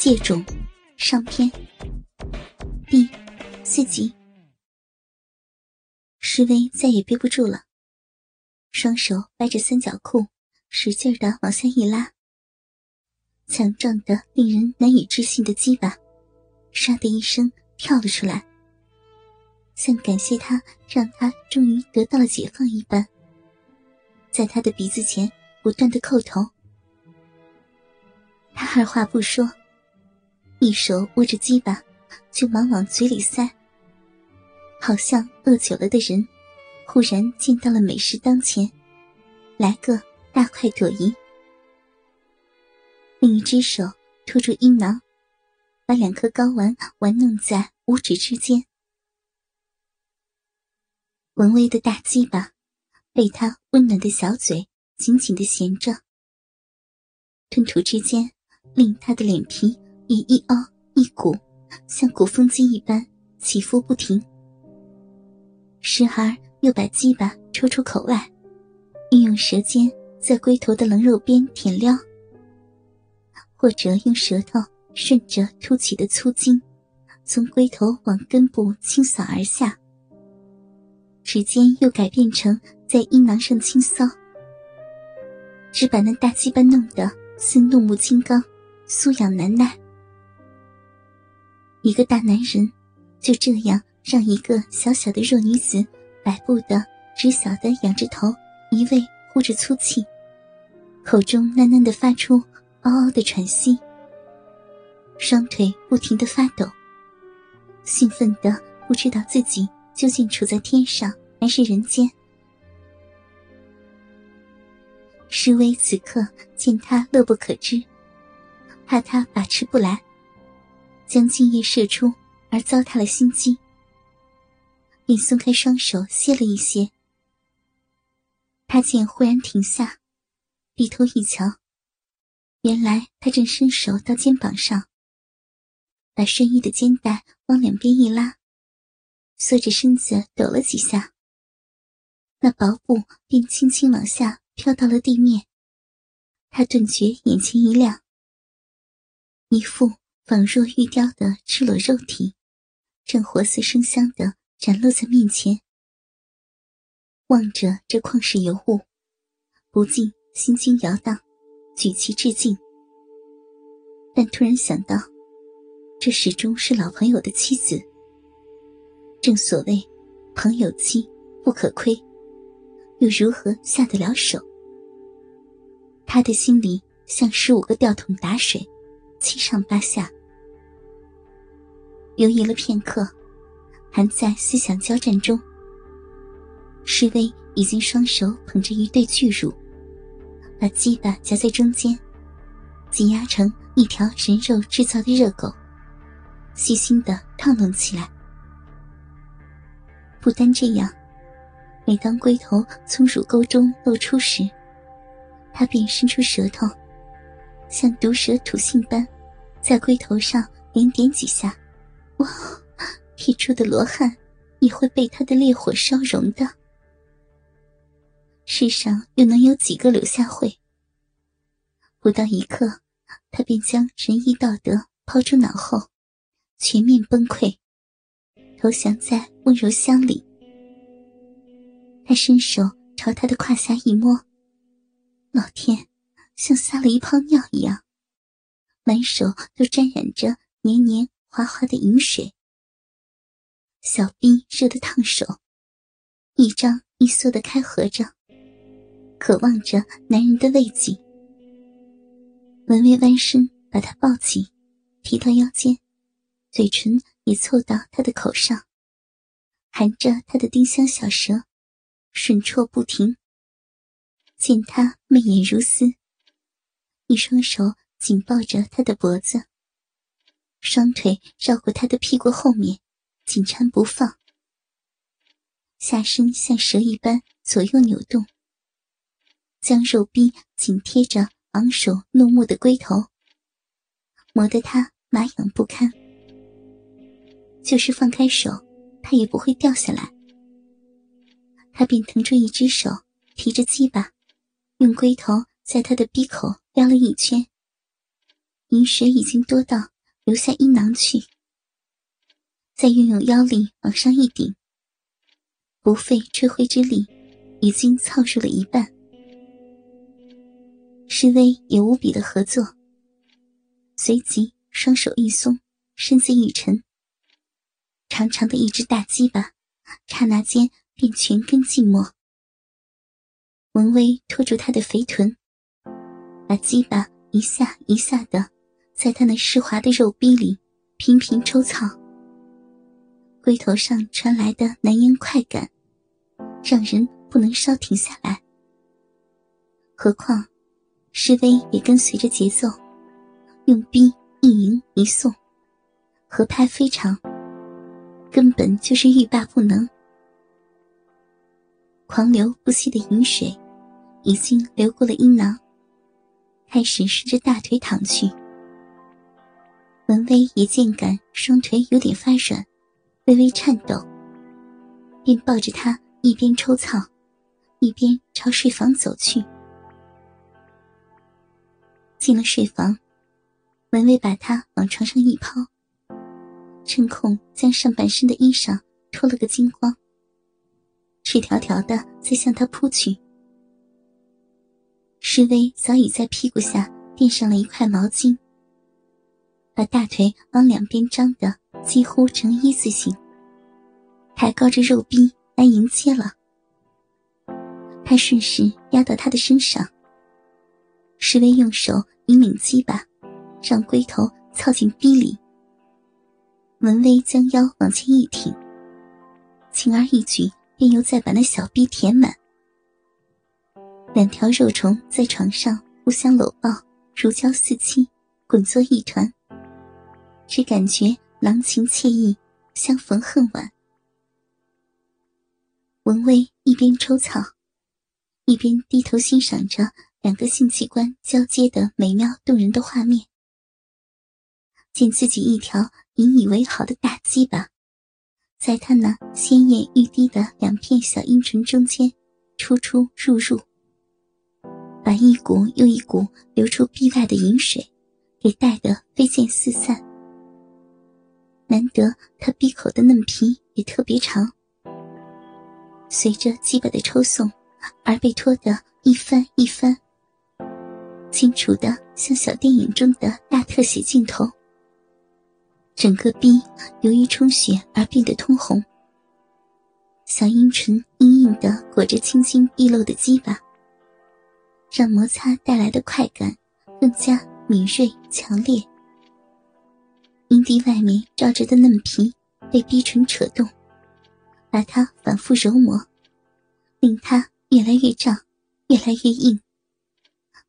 借种上篇第四集，施威再也憋不住了，双手掰着三角裤，使劲的往下一拉，强壮的、令人难以置信的鸡巴，唰的一声跳了出来，像感谢他让他终于得到了解放一般，在他的鼻子前不断的叩头。他二话不说。一手握着鸡巴，就忙往嘴里塞，好像饿久了的人，忽然见到了美食当前，来个大快朵颐。另一只手托住阴囊，把两颗睾丸玩弄在五指之间。文威的大鸡巴被他温暖的小嘴紧紧的衔着，吞吐之间，令他的脸皮。以一凹一鼓，像鼓风机一般起伏不停。时而又把鸡巴抽出口外，运用舌尖在龟头的棱肉边舔撩，或者用舌头顺着凸起的粗筋，从龟头往根部清扫而下。指尖又改变成在阴囊上轻搔，只把那大鸡巴弄得似怒目金刚，酥痒难耐。一个大男人，就这样让一个小小的弱女子摆布的，只晓得仰着头，一味呼着粗气，口中喃喃的发出嗷嗷的喘息，双腿不停的发抖，兴奋的不知道自己究竟处在天上还是人间。施威此刻见他乐不可支，怕他把持不来。将精液射出，而糟蹋了心机，便松开双手歇了一歇。他见忽然停下，低头一瞧，原来他正伸手到肩膀上，把睡衣的肩带往两边一拉，缩着身子抖了几下，那薄布便轻轻往下飘到了地面。他顿觉眼前一亮，一副。仿若玉雕的赤裸肉体，正活色生香的展露在面前。望着这旷世尤物，不禁心惊摇荡，举旗致敬。但突然想到，这始终是老朋友的妻子。正所谓，朋友妻不可亏，又如何下得了手？他的心里像十五个吊桶打水，七上八下。犹豫了片刻，还在思想交战中。施威已经双手捧着一对巨乳，把鸡巴夹在中间，挤压成一条人肉制造的热狗，细心的烫弄起来。不单这样，每当龟头从乳沟中露出时，他便伸出舌头，像毒蛇吐信般，在龟头上连点几下。哇！剔出的罗汉也会被他的烈火烧融的。世上又能有几个柳下惠？不到一刻，他便将仁义道德抛诸脑后，全面崩溃，投降在温柔乡里。他伸手朝他的胯下一摸，老天，像撒了一泡尿一样，满手都沾染着黏黏。滑滑的饮水，小臂热得烫手，一张一缩的开合着，渴望着男人的慰藉。文威弯身把他抱起，提到腰间，嘴唇也凑到他的口上，含着他的丁香小舌，吮啜不停。见他媚眼如丝，一双手紧抱着他的脖子。双腿绕过他的屁股后面，紧缠不放。下身像蛇一般左右扭动，将肉壁紧贴着昂首怒目的龟头，磨得他麻痒不堪。就是放开手，他也不会掉下来。他便腾出一只手，提着鸡巴，用龟头在他的鼻口撩了一圈。饮水已经多到流下阴囊去，再运用腰力往上一顶，不费吹灰之力，已经凑入了一半。施威也无比的合作，随即双手一松，身子一沉，长长的一只大鸡巴，刹那间便全根浸没。文威拖住他的肥臀，把鸡巴一下一下的在他那湿滑的肉壁里频频抽草。龟头上传来的难言快感，让人不能稍停下来。何况，施威也跟随着节奏，用逼一迎一送，合拍非常，根本就是欲罢不能。狂流不息的饮水，已经流过了阴囊，开始顺着大腿淌去。文威一见感双腿有点发软，微微颤抖，便抱着他一边抽草，一边朝睡房走去。进了睡房，文威把他往床上一抛，趁空将上半身的衣裳脱了个精光。赤条条的在向他扑去，施威早已在屁股下垫上了一块毛巾，把大腿往两边张的几乎成一字形，抬高着肉臂来迎接了。他顺势压到他的身上，石威用手引领鸡巴，让龟头凑进逼里。文威将腰往前一挺，轻而易举。便又再把那小逼填满，两条肉虫在床上互相搂抱，如胶似漆，滚作一团。只感觉郎情妾意，相逢恨晚。文威一边抽草，一边低头欣赏着两个性器官交接的美妙动人的画面，见自己一条引以为豪的大鸡巴。在他那鲜艳欲滴的两片小阴唇中间，出出入入，把一股又一股流出壁外的饮水，给带得飞溅四散。难得他闭口的嫩皮也特别长，随着鸡巴的抽送，而被拖得一翻一翻，清楚的像小电影中的大特写镜头。整个逼由于充血而变得通红，小阴唇硬硬的裹着青筋毕露的鸡巴，让摩擦带来的快感更加敏锐强烈。阴蒂外面罩着的嫩皮被逼唇扯动，把它反复揉磨，令它越来越胀，越来越硬，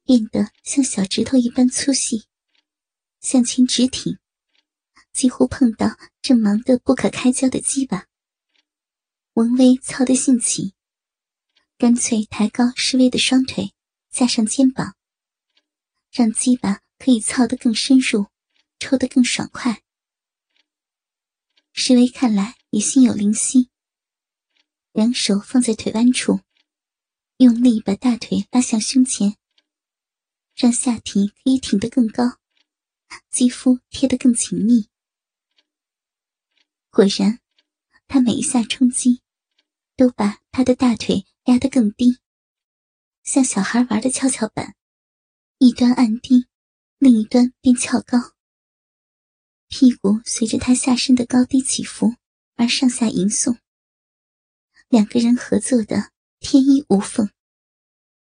变得像小指头一般粗细，向前直挺。几乎碰到正忙得不可开交的鸡巴，文威操得兴起，干脆抬高施威的双腿，架上肩膀，让鸡巴可以操得更深入，抽得更爽快。石威看来也心有灵犀，两手放在腿弯处，用力把大腿拉向胸前，让下体可以挺得更高，肌肤贴得更紧密。果然，他每一下冲击，都把他的大腿压得更低，像小孩玩的跷跷板，一端按低，另一端便翘高。屁股随着他下身的高低起伏而上下吟诵。两个人合作的天衣无缝。